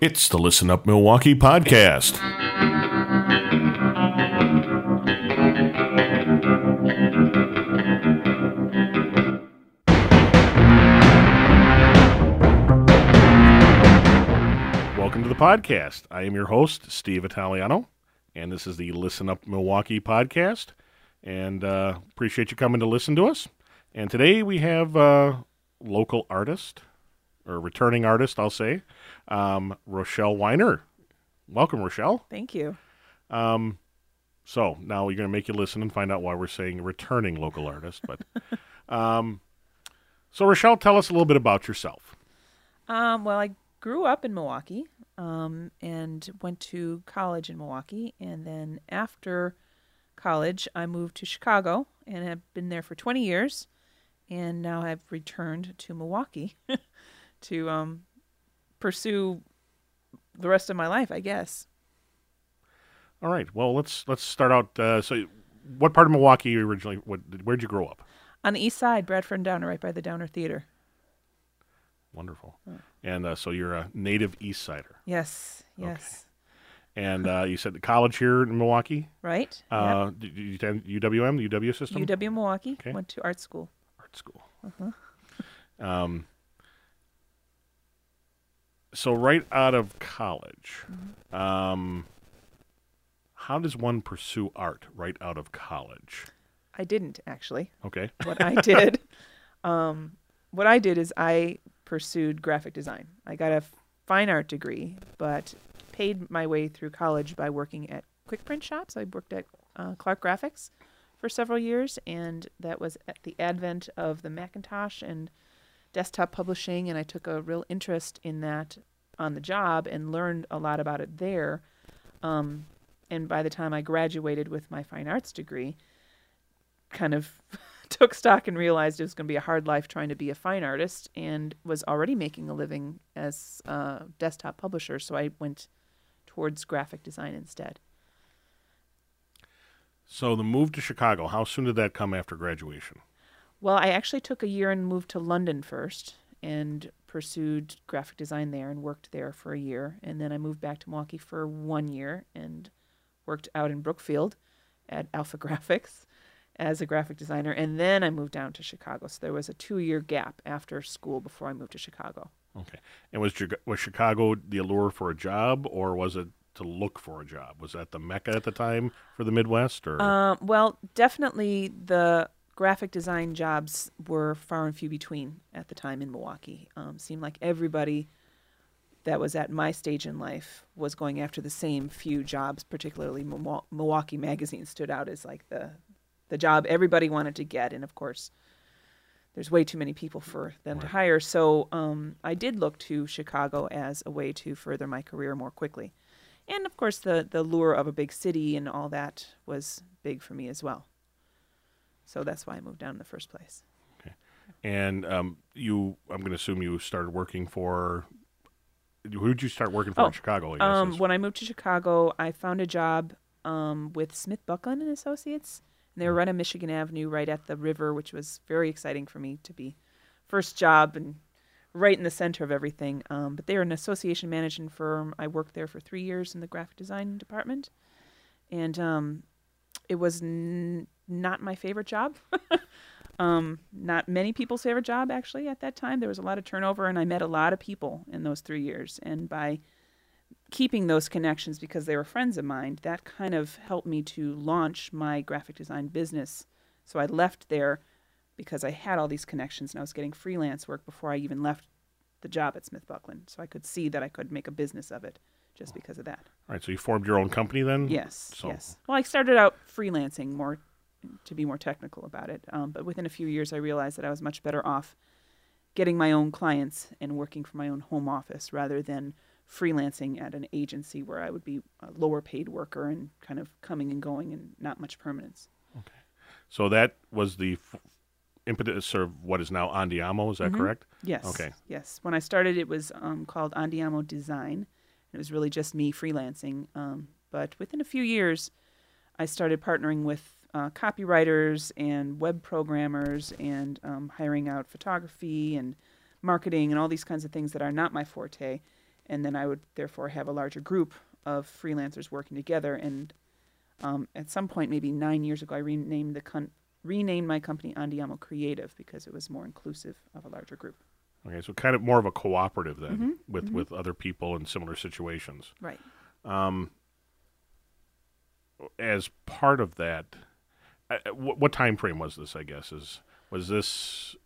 It's the Listen Up Milwaukee podcast. Welcome to the podcast. I am your host, Steve Italiano, and this is the Listen Up Milwaukee podcast. And uh, appreciate you coming to listen to us. And today we have uh, local artist, or returning artist, I'll say, um, Rochelle Weiner. Welcome, Rochelle. Thank you. Um, so now we're going to make you listen and find out why we're saying returning local artist. But um, so Rochelle, tell us a little bit about yourself. Um, well, I grew up in Milwaukee um, and went to college in Milwaukee. And then after college, I moved to Chicago and have been there for 20 years. And now I've returned to Milwaukee to um, pursue the rest of my life, I guess. All right. Well, let's let's start out. Uh, so, what part of Milwaukee you originally? What, where'd you grow up? On the east side, Bradford and Downer, right by the Downer Theater. Wonderful. And uh, so you're a native East Sider. Yes, yes. And uh, you said the college here in Milwaukee. Right? Uh, did you attend UWM, the UW system. UW Milwaukee. Okay. Went to art school. art school. Um, so right out of college, um, how does one pursue art right out of college? I didn't actually. Okay. what I did, um, what I did is I pursued graphic design. I got a fine art degree, but paid my way through college by working at quick print shops. I worked at uh, Clark Graphics for several years, and that was at the advent of the Macintosh and desktop publishing, and I took a real interest in that on the job and learned a lot about it there. Um, and by the time I graduated with my fine arts degree, kind of took stock and realized it was going to be a hard life trying to be a fine artist and was already making a living as a desktop publisher. So I went towards graphic design instead. So the move to Chicago, how soon did that come after graduation? Well, I actually took a year and moved to London first and pursued graphic design there and worked there for a year. And then I moved back to Milwaukee for one year and worked out in Brookfield at Alpha Graphics as a graphic designer. And then I moved down to Chicago. So there was a two year gap after school before I moved to Chicago. Okay. And was was Chicago the allure for a job, or was it to look for a job? Was that the mecca at the time for the Midwest, or Um, well, definitely the graphic design jobs were far and few between at the time in Milwaukee. Um, seemed like everybody that was at my stage in life was going after the same few jobs. Particularly, Milwa- Milwaukee Magazine stood out as like the the job everybody wanted to get, and of course, there's way too many people for them to hire. So um, I did look to Chicago as a way to further my career more quickly. And of course, the, the lure of a big city and all that was big for me as well. So that's why I moved down in the first place. Okay. and um, you? I'm going to assume you started working for. Who did you start working for Oh, in Chicago? I guess Um, when I moved to Chicago, I found a job um, with Smith Buckland and Associates, and they were right on Michigan Avenue, right at the river, which was very exciting for me to be first job and right in the center of everything. Um, but they were an association management firm. I worked there for three years in the graphic design department, and um, it was n- not my favorite job. um, not many people's favorite job actually at that time. There was a lot of turnover, and I met a lot of people in those three years. And by keeping those connections because they were friends of mine, that kind of helped me to launch my graphic design business. So I left there because I had all these connections and I was getting freelance work before I even left the job at Smith Buckland. So I could see that I could make a business of it just because of that. All right. So you formed your own company then? Yes, So- yes. Well, I started out freelancing more to be more technical about it, um, but within a few years, I realized that I was much better off getting my own clients and working from my own home office rather than freelancing at an agency where I would be a lower paid worker and kind of coming and going and not much permanence. Okay. So that was the f- impetus of what is now Andiamo. Is that correct? Yes. Okay. Yes. When I started, it was um, called Andiamo Design. It was really just me freelancing. Um, but within a few years, I started partnering with uh, copywriters and web programmers and um, hiring out photography and marketing and all these kinds of things that are not my forte. and then I would therefore have a larger group of freelancers working together. And um, at some point, maybe nine years ago, I renamed the con- renamed my company Andiamo Creative because it was more inclusive of a larger group. Okay, so kind of more of a cooperative then Mhm, with mhm. with other people in similar situations. Right. Um, as part of that, what, what time frame was this? I guess is was this?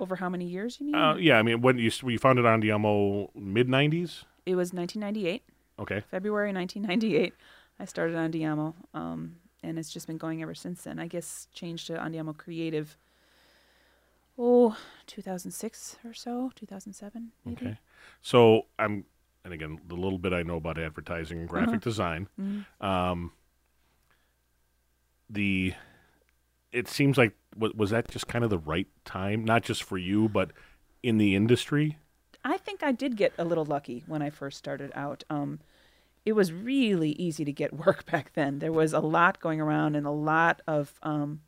Over how many years you mean? Uh, yeah, I mean, when you s- we founded Andiamo mid '90s. It was 1998, Okay, February 1998. I started Andiamo, um, and it's just been going ever since then. I guess changed to Andiamo Creative. Oh, 2006 or so, 2007 maybe. okay. So I'm, and again, the little bit I know about advertising and graphic Uh-huh. design, Mhm. um, the it seems like was, that just kind of the right time, not just for you, but in the industry. I think I did get a little lucky when I first started out. Um, it was really easy to get work back then. There was a lot going around and a lot of um,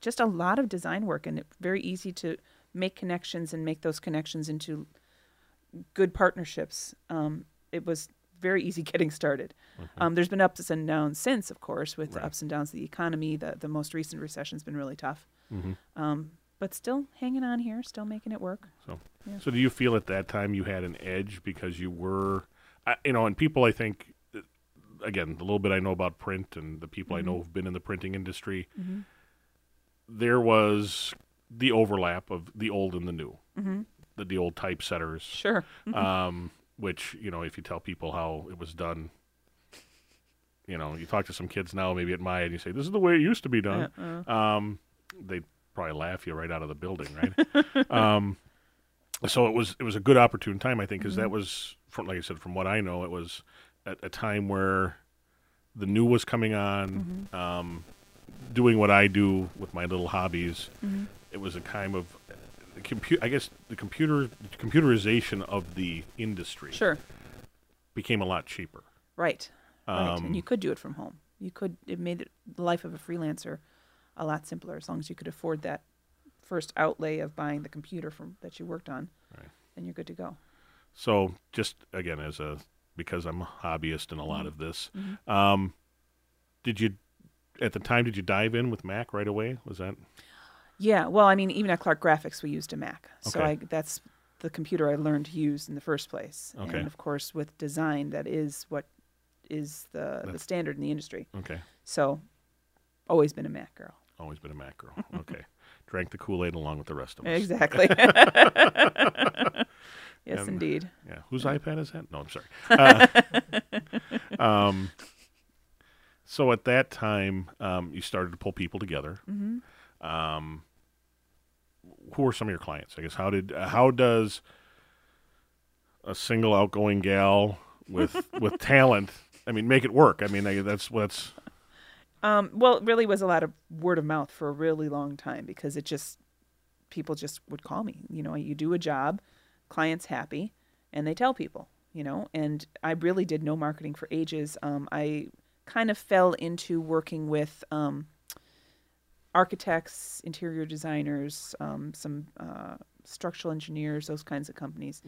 just a lot of design work, and it very easy to make connections and make those connections into good partnerships. Um, it was very easy getting started. Um, there's been ups and downs since, of course, with the Right. ups and downs of the economy. The the most recent recession's been really tough, Mm-hmm. um, but still hanging on here, still making it work. Yeah. So, do you feel at that time you had an edge because you were, I you know, and people I think, uh, again, the little bit I know about print and the people I know Mhm. who've been in the printing industry, Mm-hmm. there was the overlap of the old and the new, Mm-hmm. the, the old typesetters, Sure. um, which you know, if you tell people how it was done. You know, you talk to some kids now, maybe at my age, you say, "This is the way it used to be done." Uh, uh, um, they'd probably laugh you right out of the building, right? um, so it was it was a good opportune time, I think, because that was from like I said, from what I know, it was at a time where the new was coming on. Um, doing what I do with my little hobbies, mhm. it was a kind of the I guess the computer computerization of the industry Sure. became a lot cheaper. Right. right. Um, And you could do it from home. You could. It made it, the life of a freelancer a lot simpler as long as you could afford that first outlay of buying the computer from that you worked on. Right. Then you're good to go. So just again, as a because I'm a hobbyist in a lot Mhm. of this, Mhm. um, did you at the time did you dive in with Mac right away? Was that Yeah. Well, I mean, even at Clark Graphics, we used a Mac, so Okay. I, that's the computer I learned to use in the first place. Okay. And of course, with design, that is what is the the standard in the industry. okay? So, always been a Mac girl. Always been a Mac girl. Okay, drank the Kool Aid along with the rest of us. Exactly. yes, And- indeed. Yeah. Whose iPad is that? No, I'm sorry. Uh, um, so at that time, um, you started to pull people together. hmm Um, who are some of your clients? I guess how did how does a single outgoing gal with with talent? I mean, make it work. I mean, I, that's what's Um, well, it really was a lot of word of mouth for a really long time because it just people just would call me. You know, you do a job, clients happy, and they tell people. You know, and I really did no marketing for ages. Um, I kind of fell into working with um, architects, interior designers, um, some uh, structural engineers, those kinds of companies.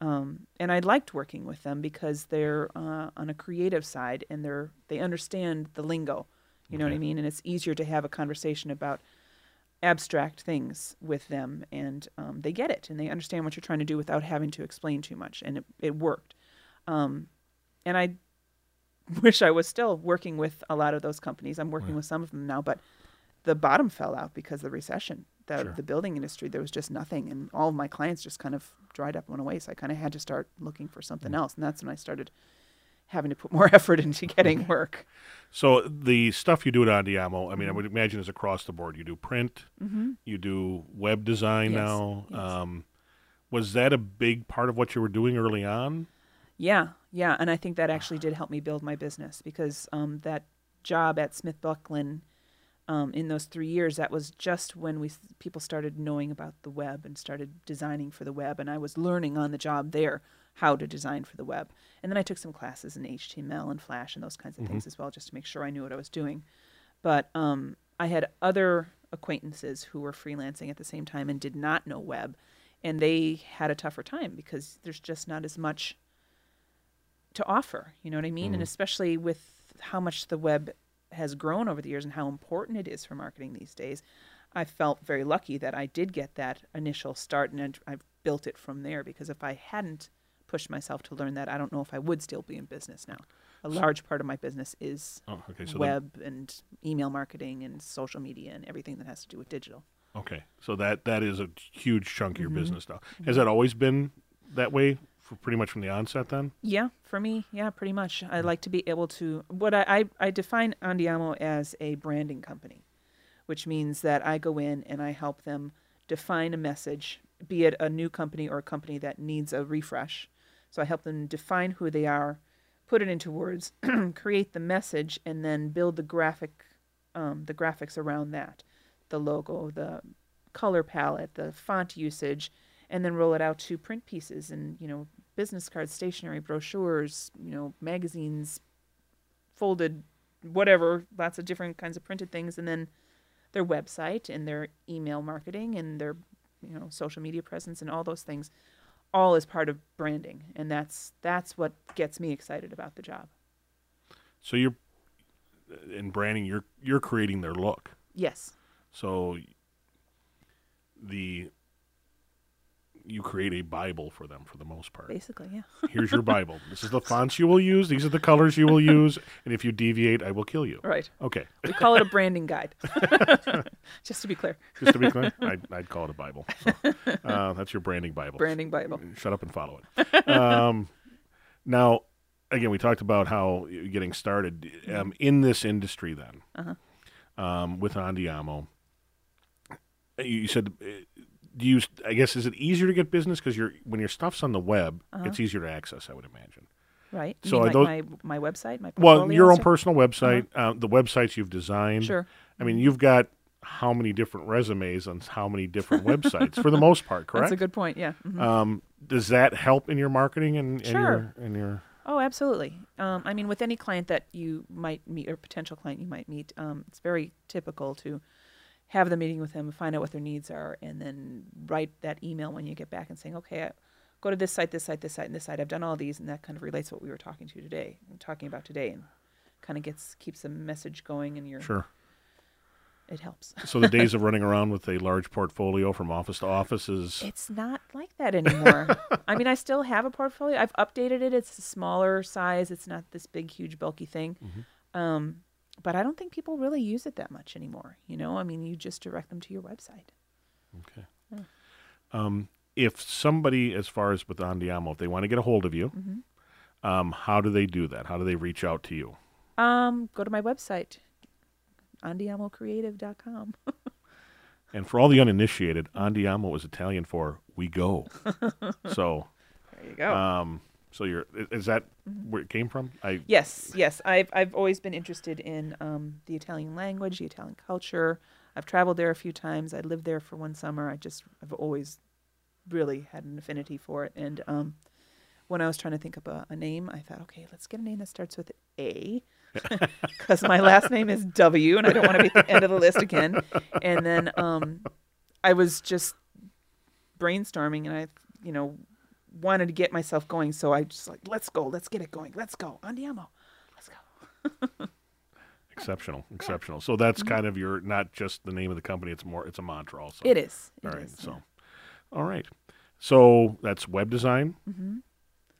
Um, and I liked working with them because they're uh, on a creative side and they're they understand the lingo. You know what I mean? And it's easier to have a conversation about abstract things with them, and um, they get it and they understand what you're trying to do without having to explain too much. And it, it worked. Um, and I wish I was still working with a lot of those companies. I'm working Right. with some of them now, but the bottom fell out because of the recession. The, Sure. the building industry, there was just nothing, and all of my clients just kind of dried up and went away. So I kind of had to start looking for something else, and that's when I started having to put more effort into getting work. so the stuff you do at Andiamo. I mean, I would imagine is across the board. You do print, Mm-hmm. you do web design Yes, now. yes. Um, was that a big part of what you were doing early on? Yeah, yeah, and I think that actually did help me build my business because um, that job at Smith Buckland um, in those three years, that was just when we people started knowing about the web and started designing for the web, and I was learning on the job there how to design for the web. And then I took some classes in HTML and Flash and those kinds of things as well, just to make sure I knew what I was doing. But um, I had other acquaintances who were freelancing at the same time and did not know web, and they had a tougher time because there's just not as much to offer. You know what I mean? And especially with how much the web has grown over the years and how important it is for marketing these days, I felt very lucky that I did get that initial start and I've built it from there. Because if I hadn't pushed myself to learn that, I don't know if I would still be in business now. A large part of my business is Oh, okay. So web and email marketing and social media and everything that has to do with digital. okay. So that that is a huge chunk of your Mm-hmm. business now. Has that always been that way pretty much from the onset? Then. Yeah, for me, yeah, pretty much. I like to be able to what I, I, I define Andiamo as a branding company, which means that I go in and I help them define a message, be it a new company or a company that needs a refresh. So I help them define who they are, put it into words, create the message, and then build the graphic, um, the graphics around that, the logo, the color palette, the font usage, and then roll it out to print pieces and you know business cards, stationery, brochures, you know magazines, folded, whatever, lots of different kinds of printed things, and then their website and their email marketing and their you know social media presence and all those things all as part of branding and that's that's what gets me excited about the job So you're in branding. You're you're creating their look. yes So the you create a Bible for them for the most part. basically yeah Here's your Bible. This is the fonts you will use. These are the colors you will use. And if you deviate, I will kill you. right Okay. we call it a branding guide just to be clear Just to be clear, I'd, I'd call it a Bible. So, uh, that's your branding Bible. branding bible Shut up and follow it. Um, now, again, we talked about how getting started um, in this industry. Then, Uh-huh. um, with Andiamo, you said, uh, do you? I guess is it easier to get business because you're when your stuff's on the web, Uh-huh. it's easier to access. I would imagine. right You So like those- my, my website my Well, your own stuff? personal website, uh, the websites you've designed. sure I mean, you've got how many different resumes on how many different websites for the most part, correct? that's a good point yeah mhm. Um, does that help in your marketing and, and Sure. your and your Oh, absolutely. Um, I mean, with any client that you might meet or potential client you might meet, um, it's very typical to have the meeting with them, find out what their needs are, and then write that email when you get back and saying, okay, I, go to this site, this site, this site, and this site. I've done all these, and that kind of relates to what we were talking to today, talking about today, and kind of gets keeps the message going, and your sure. it helps. So the days of running around with a large portfolio from office to office is It's not like that anymore. I mean, I still have a portfolio. I've updated it. It's a smaller size. It's not this big, huge, bulky thing. Um, but I don't think people really use it that much anymore. You know, I mean, you just direct them to your website. okay. Um, if somebody, as far as with Andiamo, if they want to get a hold of you, Mm-hmm. um, how do they do that? How do they reach out to you? Um, go to my website, andiamocreative.com. And for all the uninitiated, Andiamo is Italian for "we go." so, There you go. um, so you're is that Mm-hmm. where it came from? I Yes, yes. I've I've always been interested in um, the Italian language, the Italian culture. I've traveled there a few times. I lived there for one summer. I just I've always really had an affinity for it. And um, when I was trying to think of a, a name, I thought, okay, let's get a name that starts with A, because my last name is W, and I don't want to be at the end of the list again. And then um, I was just brainstorming, and I, you know, wanted to get myself going. So I just like, let's go, let's get it going, let's go, andiamo, let's go. exceptional, exceptional. So that's kind of your not just the name of the company; it's more it's a mantra also. It is. It All right. is, So, all right. So that's web design, hmm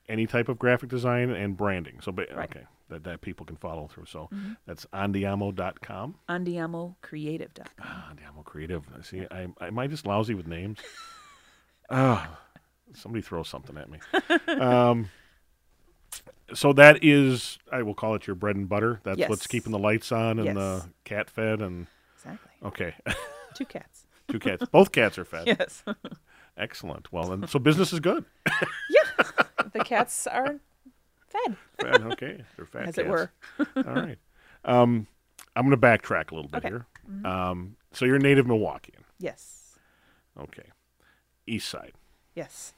any type of graphic design, and branding. So, ba- Right. okay, that, that people can follow through. So Mhm. that's andiamo.com. Andiamocreative.com. Ah, Andiamo Creative. I See, I, I, am I just lousy with names? Ah, somebody throw something at me. um, so that is, I will call it your bread and butter. That's what's keeping the lights on and Yes. the cat fed and Exactly. okay, Two cats. two cats. Both cats are fed. Yes. Excellent. Well, and so business is good. Yeah, the cats are fed, Fat, okay, they're fat as cats. it were. All right. Um, I'm going to backtrack a little bit Okay. Mm-hmm. here. Um, so you're a native Milwaukeean. Yes. Okay. East Side. Yes.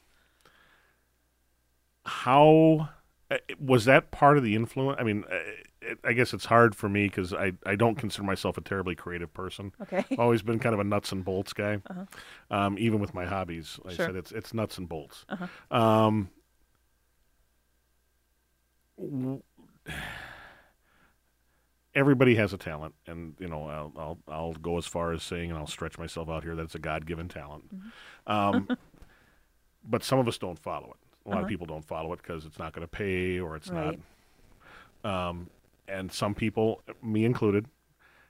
How uh, was that part of the influence? I mean, uh, I guess it's hard for me because I, I don't consider myself a terribly creative person. Okay. I've always been kind of a nuts and bolts guy. Uh-huh. Um, even with my hobbies, I Sure. said it's it's nuts and bolts. Uh-huh. Um, w- everybody has a talent, and you know, I'll I'll, I'll go as far as saying, and I'll stretch myself out here that it's a God given talent. Um, but some of us don't follow it. A lot Uh-huh. of people don't follow it because it's not going to pay or it's Right. not. Um, and some people, me included,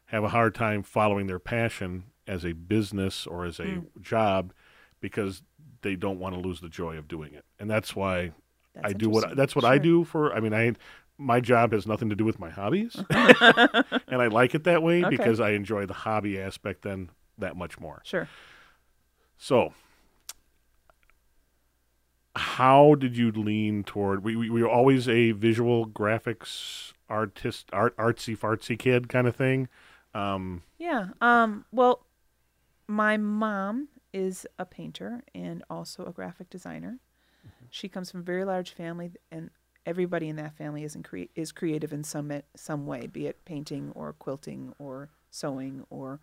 have a hard time following their passion as a business or as a Mm. job because they don't want to lose the joy of doing it. And that's why That's I do what that's what I do for. I mean, I my job has nothing to do with my hobbies, and I like it that way Okay. because I enjoy the hobby aspect then that much more. Sure. So, how did you lean toward? We we, we were always a visual graphics artist, art artsy fartsy kid kind of thing. Um, Yeah. Um, well, my mom is a painter and also a graphic designer. She comes from a very large family, and everybody in that family is in crea- is creative in some some way, be it painting or quilting or sewing or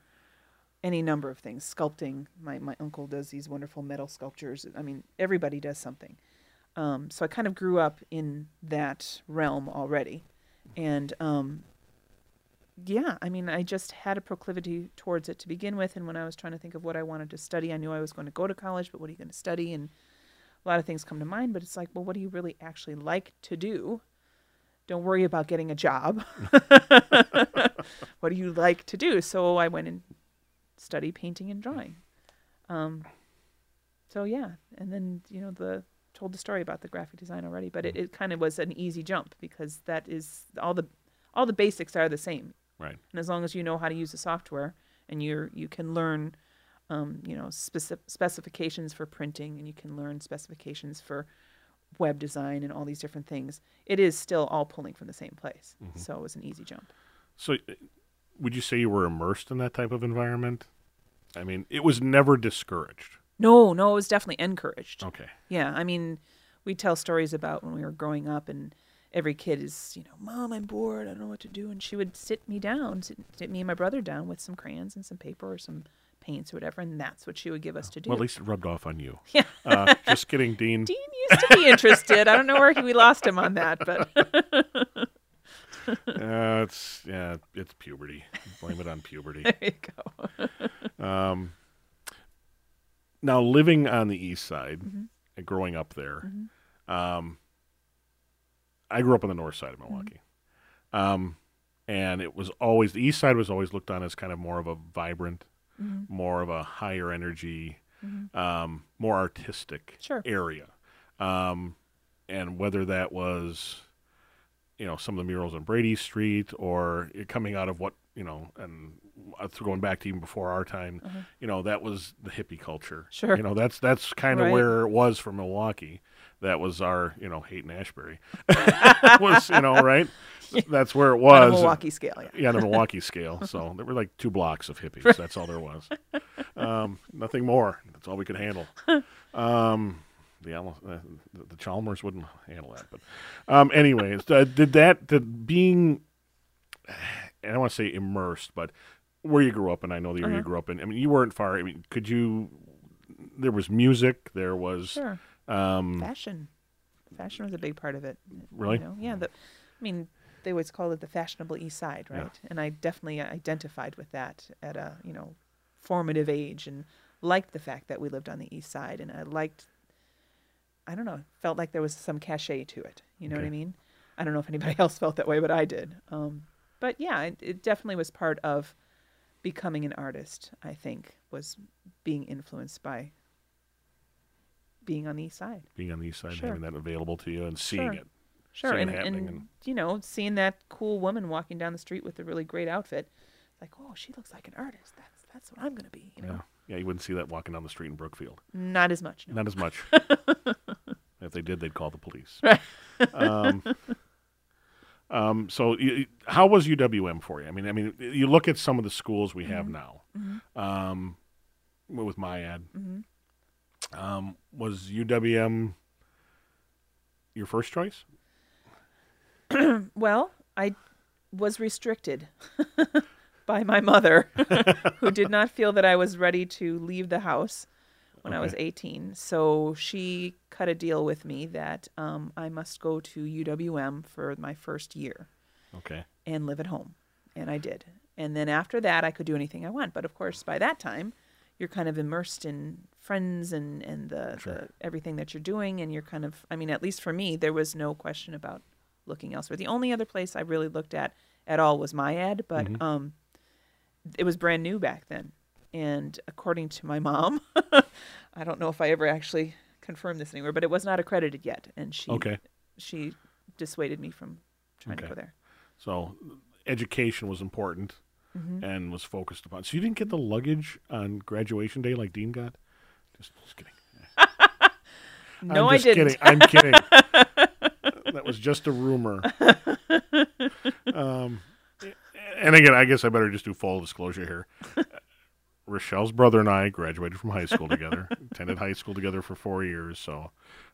any number of things. Sculpting. My my uncle does these wonderful metal sculptures. I mean, everybody does something. Um, so I kind of grew up in that realm already, and um, yeah, I mean, I just had a proclivity towards it to begin with. And when I was trying to think of what I wanted to study, I knew I was going to go to college, but what are you going to study? And a lot of things come to mind, but it's like, well, what do you really actually like to do? Don't worry about getting a job. what do you like to do? So I went and studied painting and drawing. Um, so yeah, and then you know the told the story about the graphic design already, but it, it kind of was an easy jump because that is all the all the basics are the same. Right. And as long as you know how to use the software and you're you can learn um, you know specific specifications for printing and you can learn specifications for web design and all these different things, it is still all pulling from the same place. So it was an easy jump. so, would you say you were immersed in that type of environment? I mean, it was never discouraged. No, no, it was definitely encouraged. Okay. Yeah, I mean, we tell stories about when we were growing up, and every kid is, you know, Mom, I'm bored. I don't know what to do. And she would sit me down, sit, sit me and my brother down with some crayons and some paper or some paints or whatever, and that's what she would give us to do. Well, at least it rubbed off on you. Yeah. Uh, just kidding, Dean. Dean used to be interested. I don't know where he, we lost him on that, but Uh, it's yeah, it's puberty. Blame it on puberty. there you go. Um, now, living on the east side Mm-hmm. and growing up there, um, I grew up on the north side of Mm-hmm. Milwaukee. Um, and it was always, the east side was always looked on as kind of more of a vibrant, Mm-hmm. more of a higher energy, um, more artistic Sure. area. Um, and whether that was, you know, some of the murals on Brady Street or coming out of what, you know, and uh, going back to even before our time, you know, that was the hippie culture. Uh-huh. Sure. You know, that's that's kind of Right. where it was for Milwaukee. That was our, you know, Haight in Ashbury. was, you know, right? That's where it On was. a Milwaukee scale, yeah. Yeah, on a Milwaukee scale. So there were like two blocks of hippies. That's all there was. Um, nothing more. That's all we could handle. Um, the, uh, the the Chalmers wouldn't handle that. But um, anyways, uh, did that did being I don't want to say immersed, but where you grew up, and I know the area you Uh-huh. grew up in. I mean, you weren't far. I mean, could you? There was music. There was Sure. um, Fashion. Fashion was a big part of it. Really? You know? Yeah. The, I mean, they always call it the fashionable East Side, Yeah. right? And I definitely identified with that at a you know formative age, and liked the fact that we lived on the East Side, and I liked. I don't know. Felt like there was some cachet to it. You know what I mean? I don't know if anybody else felt that way, but I did. Um, but yeah, it, it definitely was part of becoming an artist. I think was being influenced by being on the East Side. being on the east side, Sure. having that available to you, and seeing Sure. it. Sure, seeing and, it and and- you know, seeing that cool woman walking down the street with a really great outfit, like, oh, she looks like an artist. That's that's what I'm gonna be. You know, Yeah, yeah. You wouldn't see that walking down the street in Brookfield. not as much. No. Not as much. if they did, they'd call the police. Um, um, so, y- how was UWM for you? I mean, I mean, you look at some of the schools we have now. Um, with MIAD, um, was UWM your first choice? Well, I was restricted by my mother, who did not feel that I was ready to leave the house when I was 18. So she cut a deal with me that um, I must go to UWM for my first year Okay. and live at home. And I did. And then after that, I could do anything I want. But of course, by that time, you're kind of immersed in friends and, and the, Sure. the everything that you're doing. And you're kind of, I mean, at least for me, there was no question about looking elsewhere. The only other place I really looked at at all was MIAD, but Mhm. um, it was brand new back then. And according to my mom, I don't know if I ever actually confirmed this anywhere, but it was not accredited yet. And she Okay. she dissuaded me from trying to go there. So education was important Mm-hmm. and was focused upon. So you didn't get the luggage on graduation day like Dean got? Just, just kidding. No, I'm I didn't. kidding. I'm kidding. that was just a rumor. Um, and again, I guess I better just do full disclosure here. Rochelle's brother and I graduated from high school together. attended high school together for four years. So,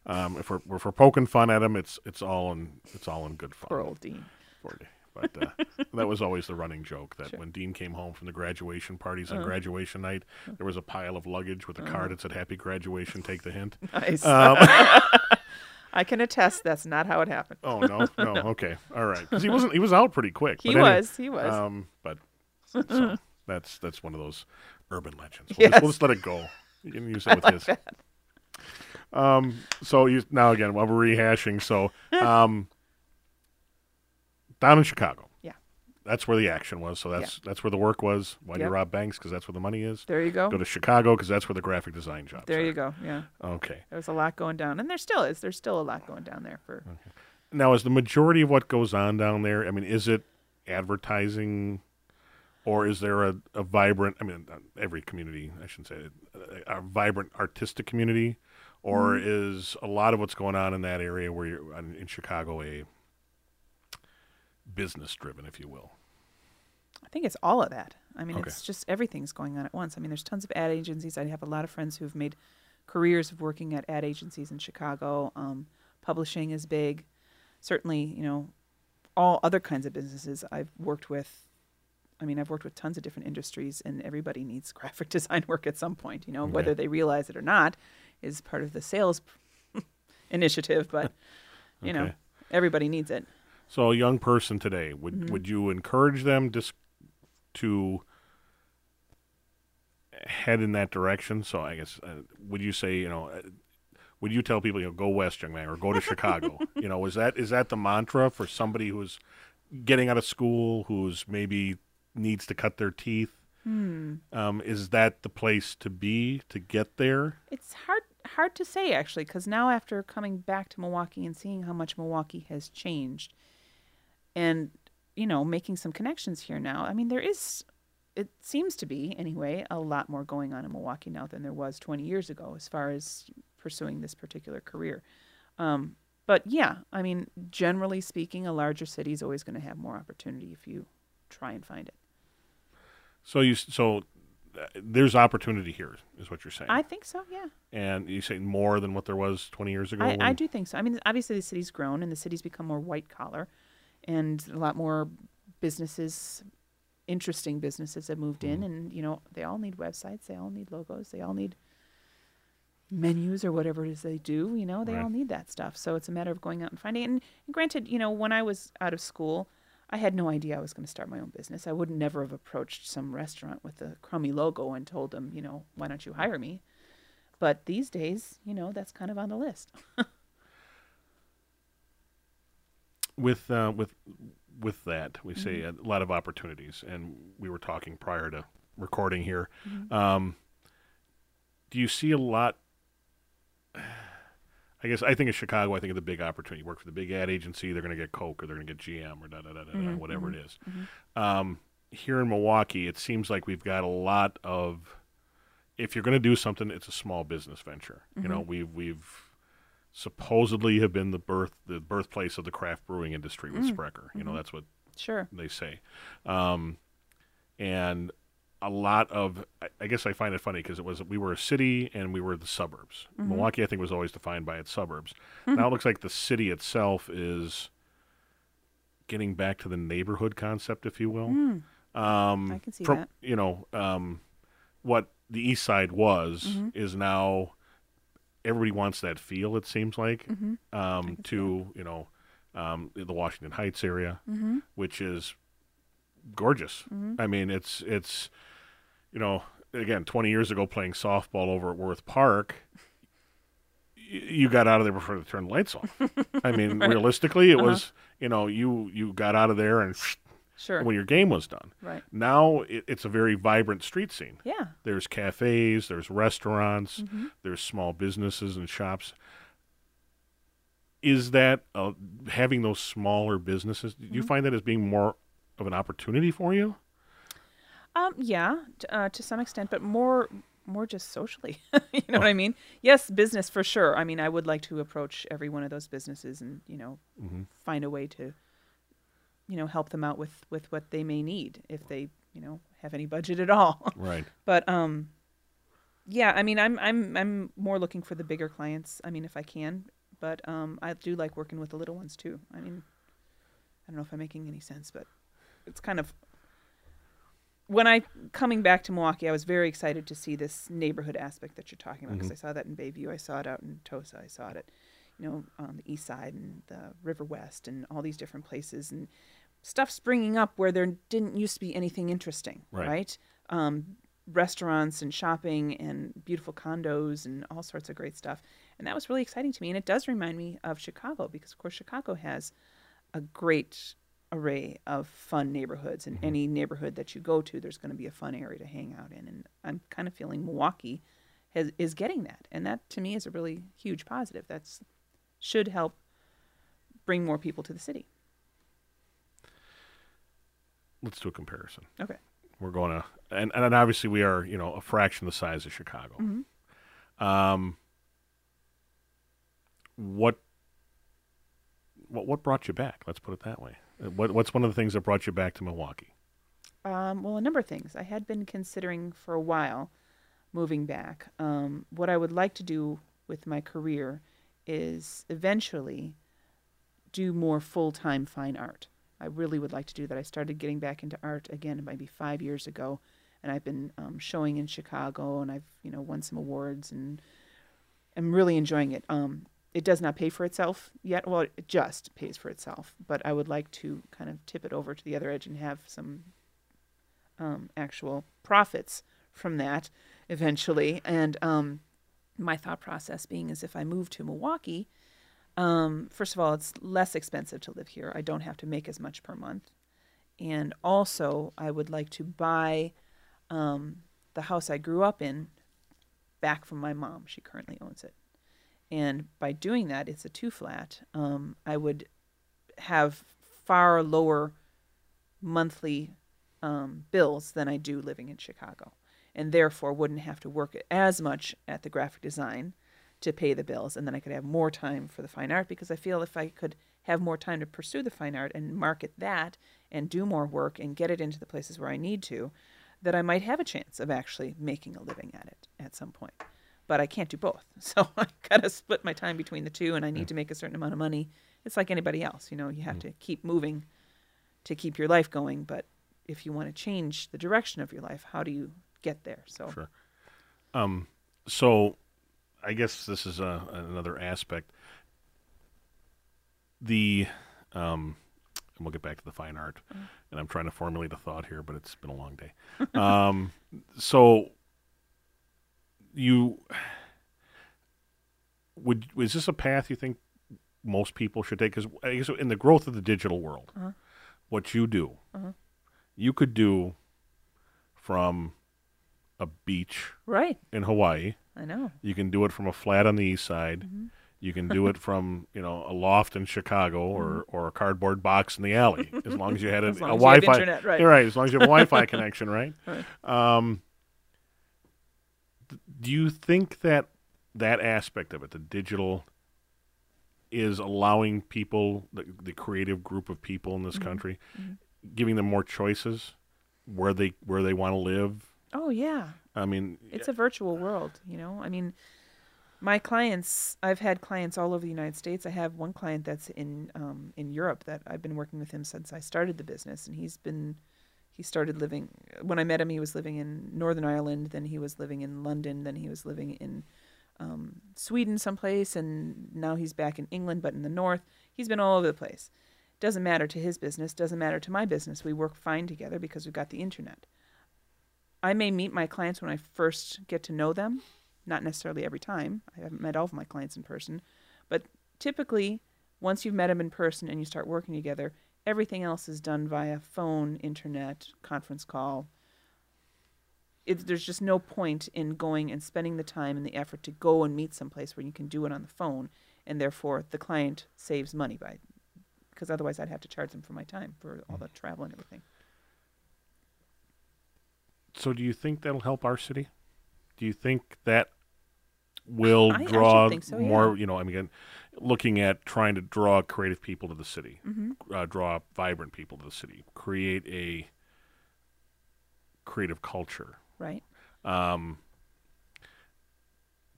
um, if we're if we're poking fun at him, it's it's all in it's all in good fun. Poor old Dean. for Dean. But uh, that was always the running joke that Sure. when Dean came home from the graduation parties on Uh-huh. graduation night, there was a pile of luggage with a card that said "Happy Graduation." Take the hint. Nice. Um, I can attest that's not how it happened. oh no, no, okay, all right. Because he wasn't. He was out pretty quick. He anyway, was. He was. Um, but so that's that's one of those urban legends. We'll, just, we'll just let it go. You can use it with his. Um. So you now again while we're rehashing. So um. Down in Chicago. Yeah. That's where the action was. So that's that's where the work was. Why do you rob banks? Because that's where the money is. there you go. Go to Chicago because that's where the graphic design jobs. there are. you go. Yeah. Okay. There was a lot going down, and there still is. There's still a lot going down there for. Now, is the majority of what goes on down there? I mean, is it advertising, or is there a, a vibrant? I mean, uh, every community, I shouldn't say it, a, a vibrant artistic community, or is a lot of what's going on in that area where you're in in Chicago a business driven, if you will? I think it's all of that. I mean, Okay. it's just everything's going on at once. I mean, there's tons of ad agencies. I have a lot of friends who've made careers of working at ad agencies in Chicago. Um, publishing is big. Certainly, you know, all other kinds of businesses I've worked with. I mean, I've worked with tons of different industries, and everybody needs graphic design work at some point. You know, whether they realize it or not is part of the sales initiative, but you know, everybody needs it. So, a young person today, would Mhm. would you encourage them just to head in that direction? So, I guess uh, would you say, you know, uh, would you tell people, you know, go west, young man, or go to Chicago? you know, is that is that the mantra for somebody who's getting out of school, who's maybe needs to cut their teeth? Hmm. Um, is that the place to be to get there? It's hard hard to say actually because now after coming back to Milwaukee and seeing how much Milwaukee has changed, and you know making some connections here now. I mean, there is. It seems to be anyway a lot more going on in Milwaukee now than there was 20 years ago as far as pursuing this particular career. Um, but yeah, I mean, generally speaking, a larger city is always going to have more opportunity if you try and find it. So you so uh, there's opportunity here, is what you're saying, I think so. Yeah. and you say more than what there was 20 years ago. I, I do think so. I mean, obviously the city's grown and the city's become more white collar, and a lot more businesses, interesting businesses have moved in, Mhm. and you know they all need websites, they all need logos, they all need menus or whatever it is they do. You know, they all need that stuff. So it's a matter of going out and finding it. And, and granted, you know, when I was out of school. I had no idea I was going to start my own business. I would never have approached some restaurant with a crummy logo and told them, you know, why don't you hire me? But these days, you know, that's kind of on the list. with uh, with with that, we see a lot of opportunities, and we were talking prior to recording here. Um, do you see a lot? I guess I think of Chicago. I think of the big opportunity. You work for the big ad agency. They're going to get Coke, or they're going to get GM, or da da da da, Mhm, whatever it is. Um, here in Milwaukee, it seems like we've got a lot of. If you're going to do something, it's a small business venture. You know, we've we've supposedly have been the birth the birthplace of the craft brewing industry with Mm, Sprecher. You know, mhm. that's what Sure. they say. Um, and a lot of, I, guess I find it funny because it was we were a city and we were the suburbs. Mhm. Milwaukee, I think, was always defined by its suburbs. Mhm. Now it looks like the city itself is getting back to the neighborhood concept, if you will. Mm, Um, I can see from, that. You know, um, what the East Side was Mhm. is now everybody wants that feel. It seems like Mm-hmm. um, to you know um, the Washington Heights area, Mm-hmm. which is gorgeous. Mhm. I mean, it's it's you know again, 20 years ago playing softball over at Worth Park. You got out of there before they turned the lights off. I mean, Right. realistically, it Uh-huh. was you know you you got out of there and Sure. when your game was done. right. Now it, it's a very vibrant street scene. Yeah. There's cafes, there's restaurants, Mhm. there's small businesses and shops. Is that uh, having those smaller businesses? Do you Mhm. find that as being more of an opportunity for you? Um, yeah, uh, to some extent, but more, more just socially. you know what I mean? Yes, business for sure. I mean, I would like to approach every one of those businesses and you know Mm-hmm. find a way to, you know, help them out with with what they may need if they you know have any budget at all. Right. but um, yeah, I mean, I'm I'm I'm more looking for the bigger clients. I mean, if I can, but um, I do like working with the little ones too. I mean, I don't know if I'm making any sense, but it's kind of when I coming back to Milwaukee, I was very excited to see this neighborhood aspect that you're talking about because Mhm. I saw that in Bayview, I saw it out in Tosa, I saw it, at, you know, on the east side and the River West and all these different places and stuff springing up where there didn't used to be anything interesting, Right. right? Um, restaurants and shopping and beautiful condos and all sorts of great stuff, and that was really exciting to me. And it does remind me of Chicago because, of course, Chicago has a great array of fun neighborhoods and Mhm. any neighborhood that you go to there's going to be a fun area to hang out in and i'm kind of feeling milwaukee has, is getting that and that to me is a really huge positive that's should help bring more people to the city Let's do a comparison. Okay. We're going to, and, and obviously we are, you know, a fraction the size of Chicago. mm-hmm. Um, what, what, what brought you back? Let's put it that way. What, what's one of the things that brought you back to Milwaukee? Um, well, a number of things. I had been considering for a while moving back. Um, what I would like to do with my career is eventually do more full time fine art. I really would like to do that. I started getting back into art again maybe five years ago, and I've been um, showing in Chicago, and I've you know won some awards, and I'm really enjoying it. Um, it does not pay for itself yet. Well, it just pays for itself, but I would like to kind of tip it over to the other edge and have some um, actual profits from that eventually. And um, my thought process being is if I move to Milwaukee, um, first of all, it's less expensive to live here. I don't have to make as much per month. And also, I would like to buy um, the house I grew up in back from my mom. She currently owns it. And by doing that, it's a two flat. Um, I would have far lower monthly um, bills than I do living in Chicago, and therefore wouldn't have to work as much at the graphic design to pay the bills, and then I could have more time for the fine art because I feel if I could have more time to pursue the fine art and market that and do more work and get it into the places where I need to, that I might have a chance of actually making a living at it at some point. But I can't do both, so I gotta split my time between the two, and I need to make a certain amount of money. It's like anybody else, you know. You have to keep moving to keep your life going, but if you want to change the direction of your life, how do you get there? So Sure. Um, so I guess this is a, another aspect. The, um, and we'll get back to the fine art, Mhm. and I'm trying to formulate a thought here, but it's been a long day. um, so you would is this a path you think most people should take? Because I guess in the growth of the digital world, Uh-huh. what you do, Uh-huh. you could do from a beach right, in Hawaii. I know. You can do it from a flat on the east side. Mhm. You can do it from you know a loft in Chicago or, or a cardboard box in the alley, as long as you had a, a Wi-Fi. internet, right. You're right, as long as you have a Wi-Fi connection, right? Right. Um, do you think that that aspect of it, the digital, is allowing people, the, the creative group of people in this Mhm. country, Mhm. giving them more choices where they where they want to live? Oh yeah, I mean, it's a virtual world. You know, I mean, my clients. I've had clients all over the United States. I have one client that's in um, in Europe that I've been working with him since I started the business, and he's been he started living when I met him. He was living in Northern Ireland. Then he was living in London. Then he was living in um, Sweden someplace, and now he's back in England, but in the north. He's been all over the place. Doesn't matter to his business. Doesn't matter to my business. We work fine together because we've got the internet. I may meet my clients when I first get to know them, not necessarily every time. I haven't met all of my clients in person, but typically, once you've met them in person and you start working together, everything else is done via phone, internet, conference call. It, there's just no point in going and spending the time and the effort to go and meet someplace where you can do it on the phone, and therefore the client saves money by, because otherwise I'd have to charge them for my time for all the travel and everything. So, do you think that'll help our city? Do you think that will I- I draw think so, more? You know, I mean, again, looking at trying to draw creative people to the city, Mm-hmm. uh, draw vibrant people to the city, create a creative culture. Right? Um,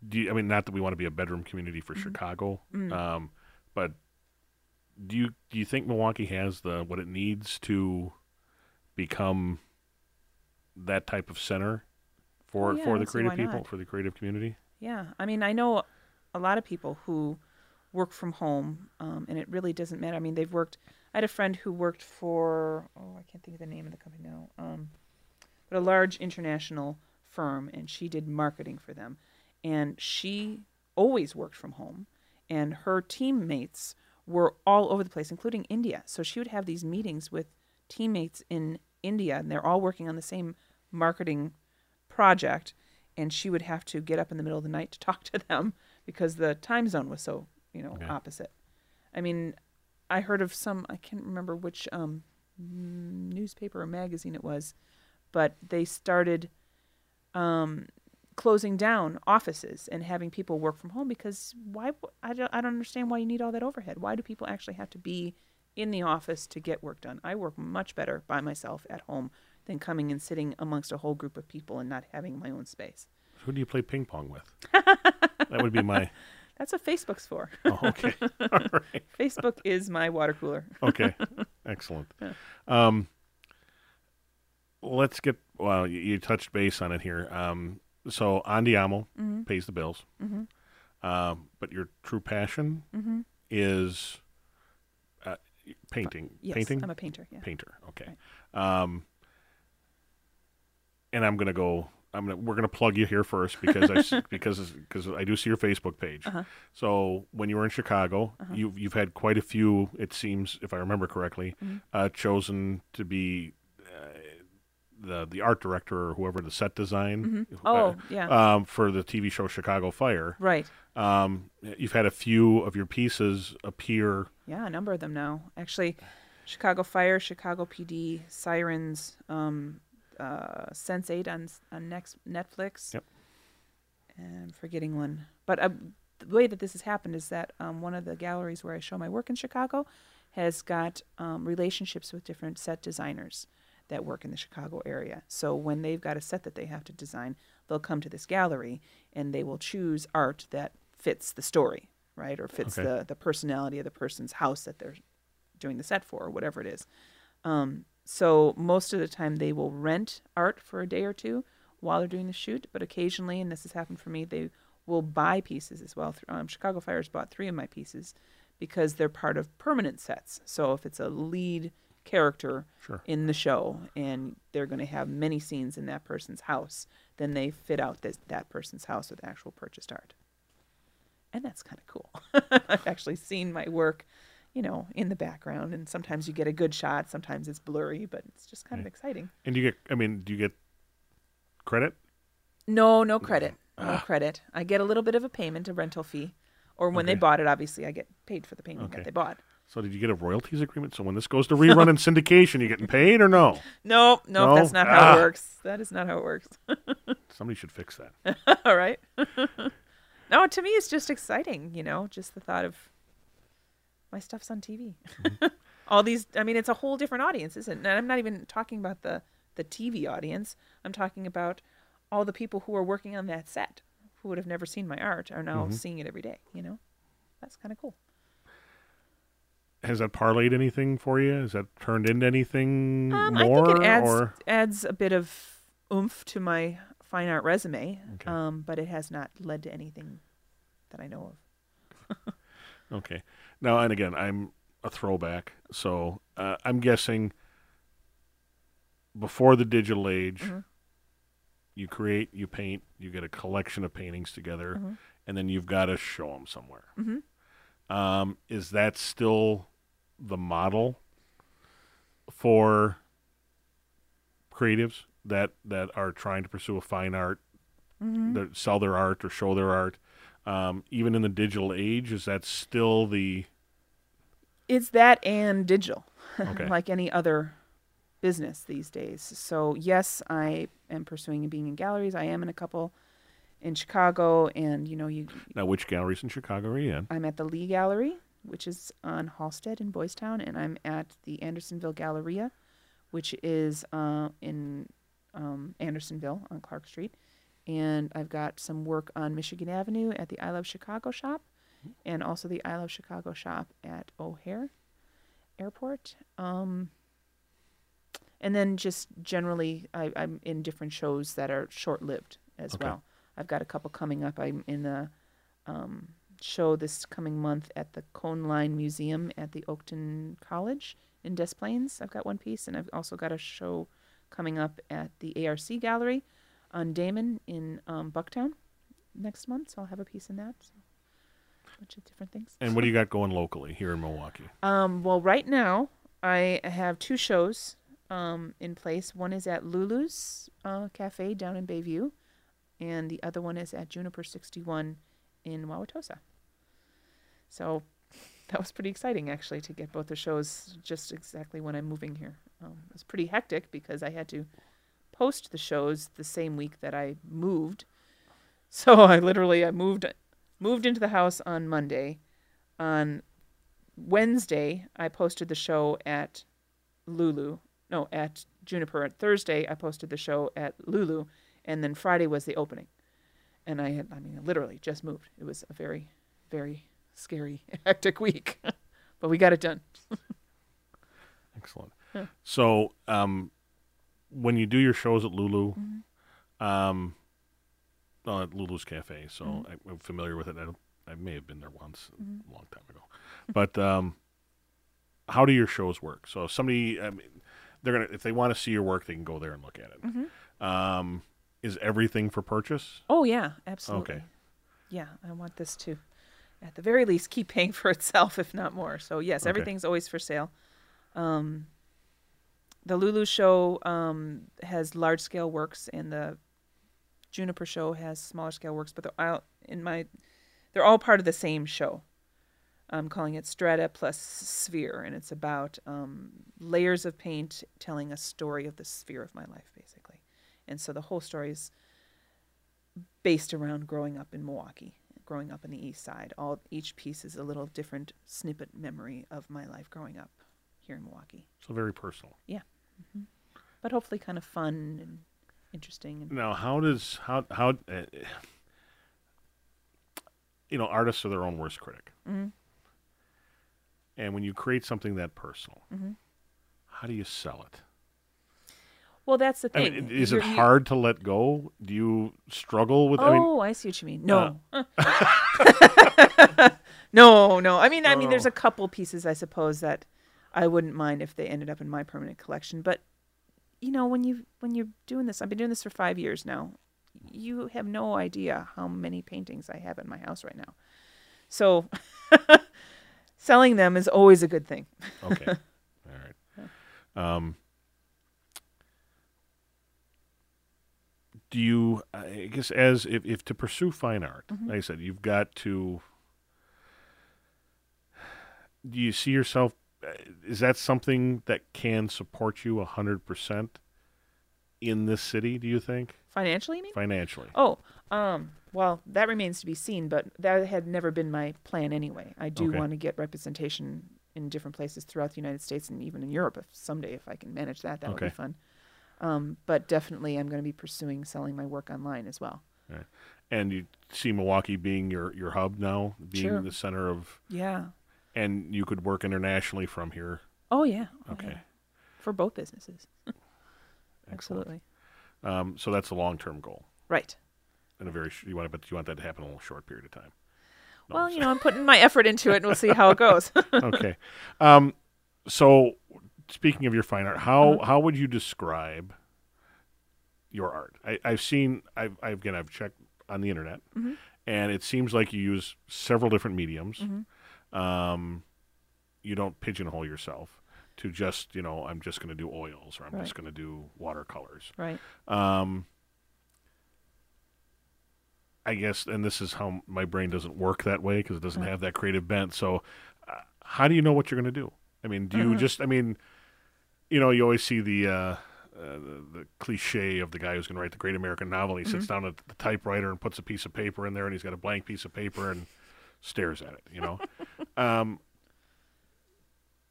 do you, I mean not that we want to be a bedroom community for Mhm. Chicago, Mm. um, but do you do you think Milwaukee has the what it needs to become that type of center for Oh, yeah, for the creative people for the creative community? Yeah, I mean, I know a lot of people who work from home, um, and it really doesn't matter. I mean, they've worked. I had a friend who worked for oh, I can't think of the name of the company now, um, but a large international firm, and she did marketing for them, and she always worked from home, and her teammates were all over the place, including India. So she would have these meetings with teammates in India, and they're all working on the same marketing project and she would have to get up in the middle of the night to talk to them because the time zone was so you know Okay. opposite. I mean i heard of some i can't remember which um, newspaper or magazine it was but they started um, closing down offices and having people work from home because why I don't, I don't understand why you need all that overhead. Why do people actually have to be in the office to get work done? I work much better by myself at home than coming and sitting amongst a whole group of people and not having my own space Who do you play ping pong with? that would be my. That's what Facebook's for. Oh, okay. All right. Facebook is my water cooler. Okay. Excellent. Um, let's get. Well, you, you touched base on it here. Um, so Andiamo Mm-hmm. pays the bills, Mm-hmm. um, but your true passion Mm-hmm. is uh, painting. Yes, painting. I'm a painter. Yeah. painter. Okay. Um, and I'm gonna go. I'm gonna. We're gonna plug you here first because I because because I do see your Facebook page. Uh-huh. So when you were in Chicago, Uh-huh. you've you've had quite a few. It seems, if I remember correctly, Mhm. uh, chosen to be. Uh, the the art director or whoever the set design Mhm. uh, Oh, yeah. um, for the TV show Chicago Fire. right. Um, you've had a few of your pieces appear. Yeah, a number of them now. Actually, Chicago Fire, Chicago PD, Sirens, um, uh, Sense Eight on on next Netflix. Yep. And I'm forgetting one, but uh, the way that this has happened is that um, one of the galleries where I show my work in Chicago has got um, relationships with different set designers that work in the Chicago area. So when they've got a set that they have to design, they'll come to this gallery and they will choose art that fits the story, right, or fits Okay. the the personality of the person's house that they're doing the set for, or whatever it is. Um, so most of the time they will rent art for a day or two while they're doing the shoot, but occasionally, and this has happened for me, they will buy pieces as well. Um, Chicago Fire's bought three of my pieces because they're part of permanent sets. So if it's a lead character Sure. in the show and they're going to have many scenes in that person's house, then they fit out this, that person's house with actual purchased art. And that's kind of cool. I've actually seen my work, you know, in the background, and sometimes you get a good shot, sometimes it's blurry, but it's just kind of exciting. And do you get? I mean, do you get credit? No, no credit. No Ah. credit. I get a little bit of a payment, a rental fee. Or when they bought it, obviously, I get paid for the painting Okay. that they bought. So did you get a royalties agreement? So when this goes to rerun and syndication, you getting paid or no? No, no, No? that's not how Ah. it works. That is not how it works. Somebody should fix that. All right. no, to me, it's just exciting, you know, just the thought of my stuff's on TV. Mm-hmm. All these, I mean, it's a whole different audience, isn't it? And I'm not even talking about the, the TV audience. I'm talking about all the people who are working on that set who would have never seen my art are now Mhm. seeing it every day, you know? That's kind of cool. has that parlayed anything for you? Has that turned into anything Um, I more? think it adds or adds a bit of oomph to my fine art resume, Okay. um, but it has not led to anything that I know of. okay. Now and again, I'm a throwback, so uh, I'm guessing before the digital age, Mhm. you create, you paint, you get a collection of paintings together, Mhm. and then you've got to show them somewhere. Mhm. Um, is that still the model for creatives that that are trying to pursue a fine art, Mm-hmm. that sell their art or show their art? Um, even in the digital age, is that still the It's that and digital, Okay. like any other business these days. So yes, I am pursuing being in galleries. I am in a couple in Chicago, and you know, you now which galleries in Chicago are you in? I'm at the Lee Gallery, which is on Halsted in Boys Town, and I'm at the Andersonville Galleria, which is uh, in um, Andersonville on Clark Street. And I've got some work on Michigan Avenue at the I Love Chicago shop, and also the I Love Chicago shop at O'Hare Airport. Um, and then just generally, I, I'm in different shows that are short lived as Okay. well. I've got a couple coming up. I'm in a um, show this coming month at the Koehnline Museum at the Oakton College in Des Plaines. I've got one piece, and I've also got a show coming up at the ARC Gallery on Damen in um, Bucktown next month. So I'll have a piece in that. So, a bunch of different things. And what do you got going locally here in Milwaukee? Um, well, right now I have two shows um, in place. One is at Lulu's uh, Cafe down in Bayview, and the other one is at Juniper 61 in Wauwatosa. So that was pretty exciting, actually, to get both the shows just exactly when I'm moving here. Um, it was pretty hectic because I had to post the shows the same week that I moved. So I literally I moved moved into the house on Monday. On Wednesday, I posted the show at Lulu. No, at Juniper. At Thursday, I posted the show at Lulu, and then Friday was the opening. And I had, I mean, I literally just moved. It was a very, very scary, hectic week, but we got it done. Excellent. Yeah. So, um, when you do your shows at Lulu, Mm-hmm. um, well, at Lulu's Cafe, so Mhm. I, I'm familiar with it. I, I may have been there once Mhm. a long time ago. But um, how do your shows work? So, if somebody, I mean, they're gonna if they want to see your work, they can go there and look at it. Mhm. Um, is everything for purchase? Oh yeah, absolutely. Okay. Yeah, I want this to, at the very least, keep paying for itself, if not more. So yes, Okay. everything's always for sale. Um, the Lulu show um, has large scale works, and the Juniper show has smaller scale works. But they're all in my, they're all part of the same show. I'm calling it Strata plus Sphere, and it's about um, layers of paint telling a story of the sphere of my life, basically. And so the whole story is based around growing up in Milwaukee, growing up in the east side. All each piece is a little different snippet memory of my life growing up here in Milwaukee. So very personal. But hopefully kind of fun and interesting and Now, how does how how uh, you know artists are their own worst critic, Mhm. and when you create something that personal, mm-hmm. how do you sell it? Well, that's the I thing. mean, is it You're- you- hard to let go? Do you struggle with? Oh, I mean, I see what you mean. No. no, no. I mean, I mean, there's Oh. a couple pieces, I suppose, that I wouldn't mind if they ended up in my permanent collection. But you know, when you when you're doing this, I've been doing this for five years now. You have no idea how many paintings I have in my house right now. So, selling them is always a good thing. okay, all right. Um, do you? I guess as if, if to pursue fine art, Mhm. like I said, you've got to. Do you see yourself? Uh, Is that something that can support you hundred percent in this city? Do you think Financially, you mean? financially? Oh, um, well, that remains to be seen, but that had never been my plan anyway. I do Okay. want to get representation in different places throughout the United States and even in Europe if someday if I can manage that, that would be fun. Um, but definitely I'm going to be pursuing selling my work online as well. right. And you see Milwaukee being your your hub now, being Sure. the center of Yeah. And you could work internationally from here. Oh yeah. Oh, Okay. yeah. For both businesses. Absolutely. Um, so that's a long-term goal. Right. In a very, sh- you want, but you want that to happen in a short period of time. No, well, you know, I'm putting my effort into it, and we'll see how it goes. okay. Um, so, speaking of your fine art, how Uh-huh. how would you describe your art? I, I've seen. I've, I've again. I've checked on the internet, Mhm. and it seems like you use several different mediums. Mhm. Um, you don't pigeonhole yourself to just you know I'm just going to do oils or I'm just going to do watercolors. right. Um, I guess, and this is how my brain doesn't work that way because it doesn't Uh. have that creative bent. So, uh, how do you know what you're going to do? I mean, do you Mhm. just? I mean, you know, you always see the. Uh, uh, the, the cliche of the guy who's going to write the great American novel. He Mm-hmm. sits down at the typewriter and puts a piece of paper in there, and he's got a blank piece of paper and stares at it. You know, um,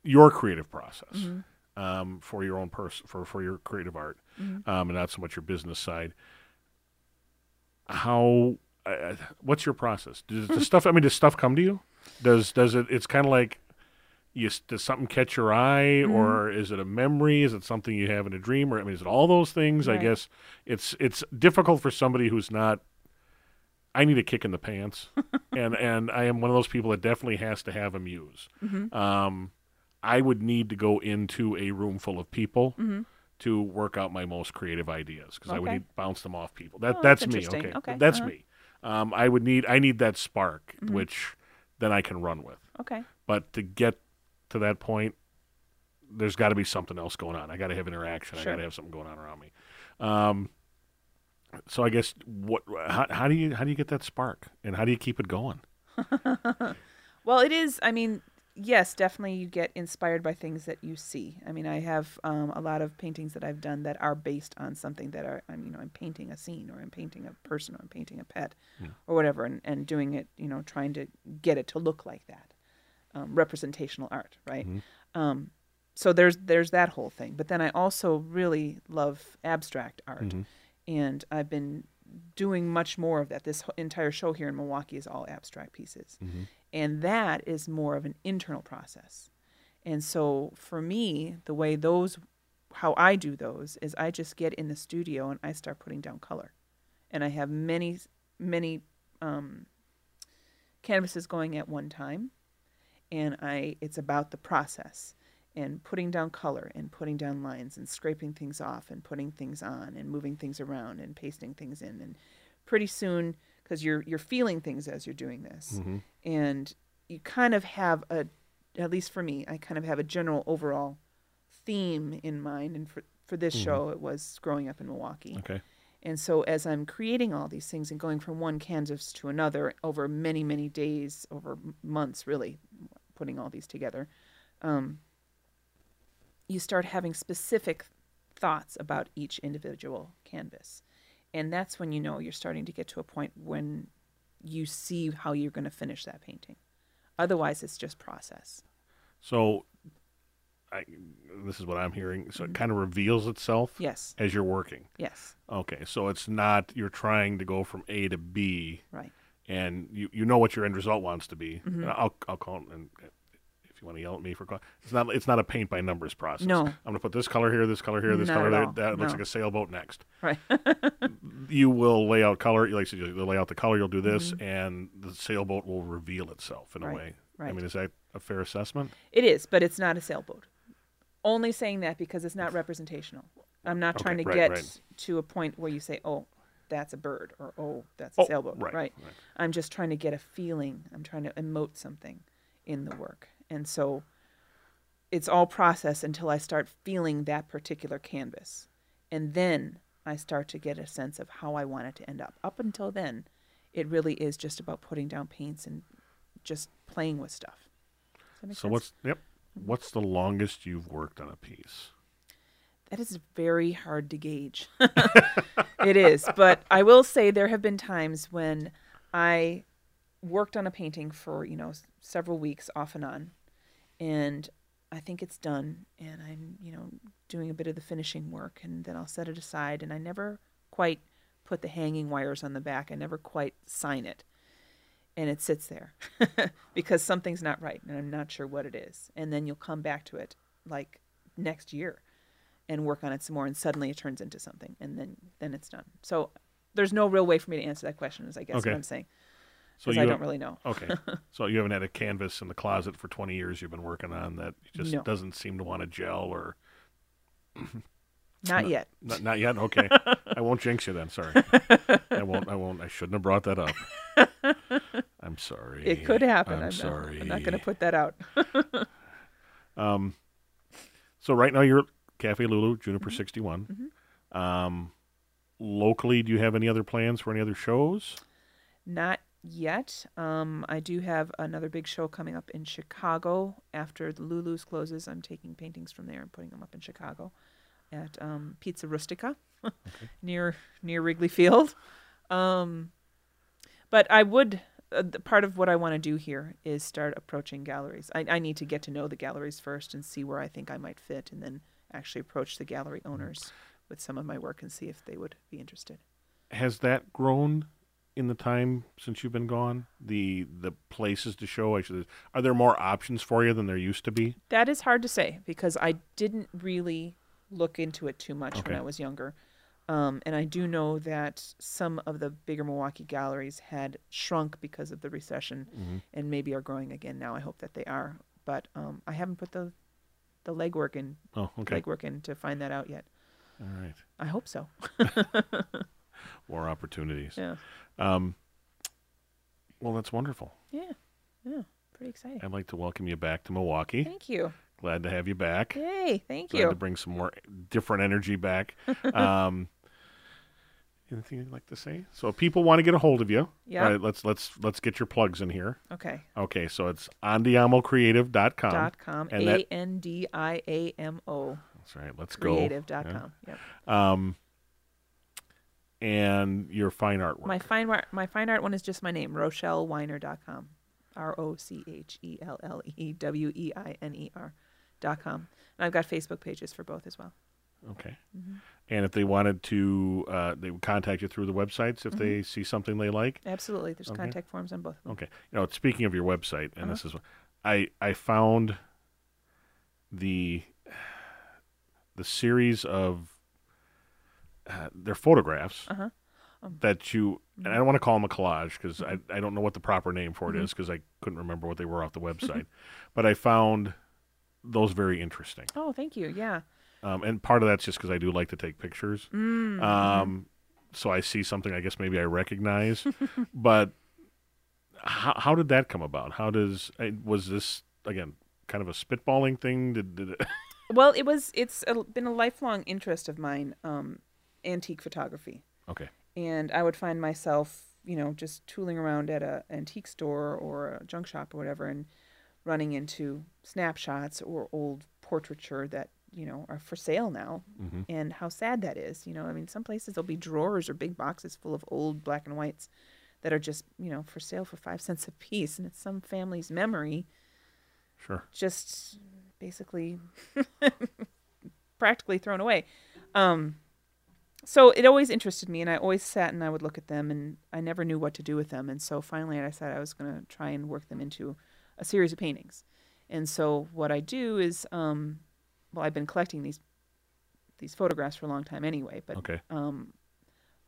your creative process Mm-hmm. um, for your own person for for your creative art, Mhm. um, and not so much your business side. How? Uh, what's your process? Does the stuff? I mean, does stuff come to you? Does does it? It's kind of like. You, does something catch your eye, Mm-hmm. or is it a memory? Is it something you have in a dream, or I mean, is it all those things? I guess it's it's difficult for somebody who's not. I need a kick in the pants, and and I am one of those people that definitely has to have a muse. Mm-hmm. Um, I would need to go into a room full of people Mm-hmm. to work out my most creative ideas because I would need to bounce them off people. That Oh, that's that's me. Okay, Okay, that's uh-huh. me. Um, I would need I need that spark, Mhm. which then I can run with. Okay. But to get to that point, there's got to be something else going on. I got to have interaction. I got to have something going on around me. Um, so I guess what how, how do you how do you get that spark and how do you keep it going? Well, it is. I mean, yes, definitely you get inspired by things that you see. I mean, I have um, a lot of paintings that I've done that are based on something that are, I mean, you know, I'm painting a scene or I'm painting a person or I'm painting a pet Yeah. or whatever and, and doing it, you know, trying to get it to look like that. Um, representational art, right? Mhm. Um, so there's there's that whole thing. But then I also really love abstract art Mhm. And I've been doing much more of that. This entire show here in Milwaukee is all abstract pieces, Mhm. and that is more of an internal process. And so for me, the way those, how I do those is I just get in the studio and I start putting down color, and I have many, many um, canvases going at one time, and I it's about the process and putting down color and putting down lines and scraping things off and putting things on and moving things around and pasting things in and pretty soon because you're you're feeling things as you're doing this Mhm. and you kind of have a at least for me I kind of have a general overall theme in mind and for for this Mhm. show it was growing up in Milwaukee Okay. and so as I'm creating all these things and going from one canvas to another over many, many days, over months, really, putting all these together, um, you start having specific thoughts about each individual canvas. And that's when you know you're starting to get to a point when you see how you're going to finish that painting. Otherwise, it's just process. So, I, this is what I'm hearing. So it Mhm. kind of reveals itself Yes, as you're working. yes, Okay, so it's not you're trying to go from A to B, right. and you, you know what your end result wants to be. Mhm. I'll I'll call it, and you want to yell at me for it's not it's not a paint by numbers process. No. I'm going to put this color here, this color here, this Not color there. That looks like a sailboat next. Right. You will lay out color, like I you'll lay out the color. You'll do this, Mhm. and the sailboat will reveal itself in a Right, way. I mean, is that a fair assessment? It is, but it's not a sailboat. Only saying that because it's not representational. I'm not trying Okay, to right, get right. to a point where you say, "Oh, that's a bird," or "Oh, that's a Oh, sailboat." right, right. right. I'm just trying to get a feeling. I'm trying to emote something in the work, and so it's all process until I start feeling that particular canvas, and then I start to get a sense of how I want it to end up. Up until then, it really is just about putting down paints and just playing with stuff. Does that make So sense? what's yep? What's the longest you've worked on a piece? That is very hard to gauge. it is, but I will say there have been times when I worked on a painting for, you know, several weeks off and on, and I think it's done and I'm, you know, doing a bit of the finishing work and then I'll set it aside and I never quite put the hanging wires on the back. I never quite sign it. and it sits there because something's not right and I'm not sure what it is. And then you'll come back to it like next year and work on it some more and suddenly it turns into something and then then it's done. So there's no real way for me to answer that question is I guess Okay. what I'm saying. So you I don't really know. Okay. so you haven't had a canvas in the closet for 20 years you've been working on that just No. doesn't seem to want to gel or Not yet. not, not yet. Okay. I won't jinx you then. Sorry. I won't. I won't. I shouldn't have brought that up. I'm sorry. It could happen. I'm, not- sorry. I'm not going to put that out. Um, so right now you're Cafe Lulu, Juniper Mm-hmm. 61. Um, locally, do you have any other plans for any other shows? Not yet. Um, I do have another big show coming up in Chicago after the Lulu's closes. I'm taking paintings from there and putting them up in Chicago at um, Pizza Rustica near near Wrigley Field. Um, but I would. Uh, the part of what I want to do here is start approaching galleries. I, I need to get to know the galleries first and see where I think I might fit, and then actually approach the gallery owners with some of my work and see if they would be interested. Has that grown in the time since you've been gone? The the places to show. I should. Are there more options for you than there used to be? That is hard to say because I didn't really look into it too much Okay. when I was younger. Um, and I do know that some of the bigger Milwaukee galleries had shrunk because of the recession Mm-hmm. and maybe are growing again now. I hope that they are. But um, I haven't put the the legwork in Oh, okay. legwork in to find that out yet. All right. I hope so. More opportunities. Yeah. Um, well, that's wonderful. Yeah. Yeah. Pretty exciting. I'd like to welcome you back to Milwaukee. Thank you. Glad to have you back. Yay. Thank you. Glad to bring some more different energy back. um, anything you'd like to say? So, if people want to get a hold of you. Yeah. all right, let's let's let's get your plugs in here. Okay. Okay, so it's andiamocreative.com. dot com. A N D I A M O. That's right. Let's go. Creative dot Yeah. com. Yep. Um, and your fine art artwork. My fine art, my fine art one is just my name, RochelleWeiner.com. R O C H E L L E W E I N E R dot com. And I've got Facebook pages for both as well. okay. Mm-hmm. And if they wanted to, uh, they would contact you through the websites if Mm-hmm. they see something they like. Absolutely. There's Okay. contact forms on both of them. Okay. You know, speaking of your website, and Uh-huh. this is, I I found the the series of uh, their photographs Uh-huh. Um, that you and I don't want to call them a collage because Mm-hmm. I I don't know what the proper name for it is because I couldn't remember what they were off the website, but I found those very interesting. Oh, thank you. Yeah. Um, and part of that's just because I do like to take pictures. Mm, Um, so I see something I guess maybe I recognize, but how, how did that come about? How does uh, was this again kind of a spitballing thing? Did, did it, Well, it was. It's a, been a lifelong interest of mine. Um, antique photography. okay? and I would find myself, you know, just tooling around at a antique store or a junk shop or whatever, and running into snapshots or old portraiture that you know are for sale now, hmm and how sad that is. You know, I mean, some places there'll be drawers or big boxes full of old black and whites that are just you know for sale for five cents a piece, and it's some family's memory Sure. just basically practically thrown away. Um, so it always interested me, and I always sat and I would look at them, and I never knew what to do with them. And so finally, I said I was going to try and work them into a series of paintings. And so what I do is, um, well, I've been collecting these these photographs for a long time anyway, but Okay. um,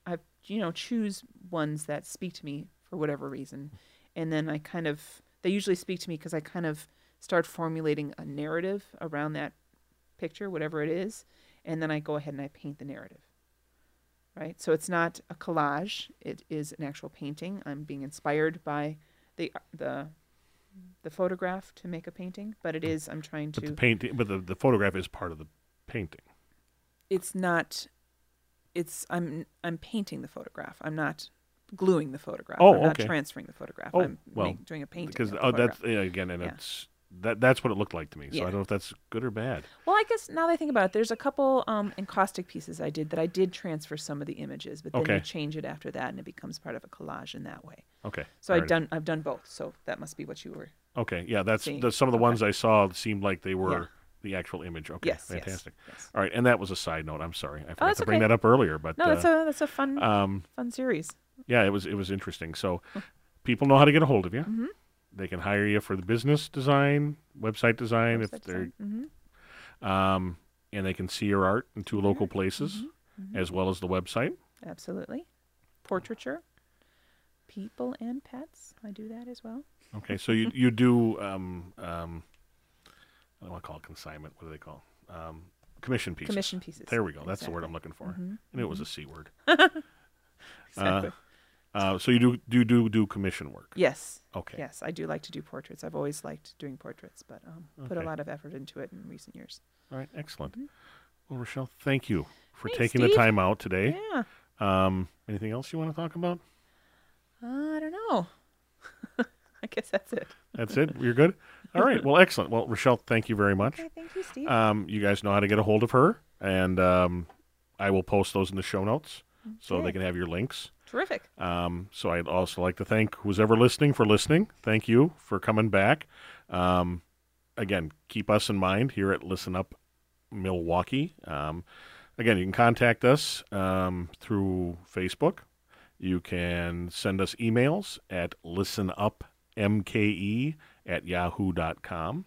I you know choose ones that speak to me for whatever reason, and then I kind of they usually speak to me because I kind of start formulating a narrative around that picture, whatever it is, and then I go ahead and I paint the narrative. Right, so it's not a collage; it is an actual painting. I'm being inspired by the uh, the the photograph to make a painting, but it is I'm trying But to the painting, but the, the photograph is part of the painting. it's not it's i'm i'm painting the photograph. I'm not gluing the photograph. Oh, i'm not transferring the photograph. Oh, i'm well, make- doing a painting Because oh, that's yeah, again, and Yeah. it's that that's what it looked like to me. So I don't know if that's good or bad. well i guess now that i think about it there's a couple um encaustic pieces i did that i did transfer some of the images but then Okay. you change it after that and it becomes part of a collage in that way Okay. so i've done i've done both so that must be what you were Okay. Yeah, that's the, some of the okay. ones I saw seemed like they were Yeah. the actual image. Okay. yes Fantastic. yes. All right, and that was a side note. I'm sorry, I forgot that's to bring okay. that up earlier, but no that's uh, a that's a fun um, fun series yeah, it was it was interesting. So, people know how to get a hold of you. Mhm. They can hire you for the business design, website design, if they're, design. Mhm. um, and they can see your art in two local places Mhm. as well as the website. Absolutely. Portraiture, people and pets. I do that as well. Okay, so you you do um, um, I don't want to call it consignment. What do they call um, commission pieces? Commission pieces. There we go. That's the word I'm looking for. Mhm. I knew it was a c word. Exactly. Uh, so you do do do do commission work. yes. Okay. Yes, I do like to do portraits. I've always liked doing portraits, but um, put a lot of effort into it in recent years. All right. Excellent. Mhm. Well, Rochelle, thank you for Thanks, taking the time out today. Yeah. Um, anything else you want to talk about? Uh, I don't know. I guess that's it. That's it. You're good. All right. Well, excellent. Well, Rochelle, thank you very much. Okay, thank you, Steve. Um, you guys know how to get a hold of her, and um, I will post those in the show notes so they can have your links. Terrific. Um, so I'd also like to thank who's ever listening for listening. Thank you for coming back. Um, again, keep us in mind here at Listen Up Milwaukee. Um, again, you can contact us um, through Facebook. You can send us emails at listenupmke at yahoo.com.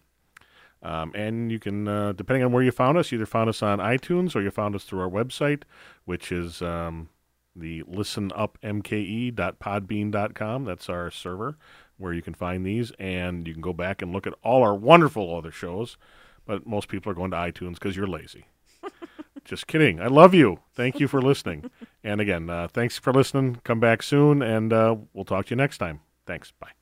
Um, and you can, uh, depending on where you found us, either found us on iTunes or you found us through our website, which is um, the listenupmke.podbean.com. That's our server where you can find these, and you can go back and look at all our wonderful other shows. But most people are going to iTunes because you're lazy. Just kidding. I love you. Thank you for listening. and again, uh, thanks for listening. Come back soon, and uh, we'll talk to you next time. Thanks. Bye.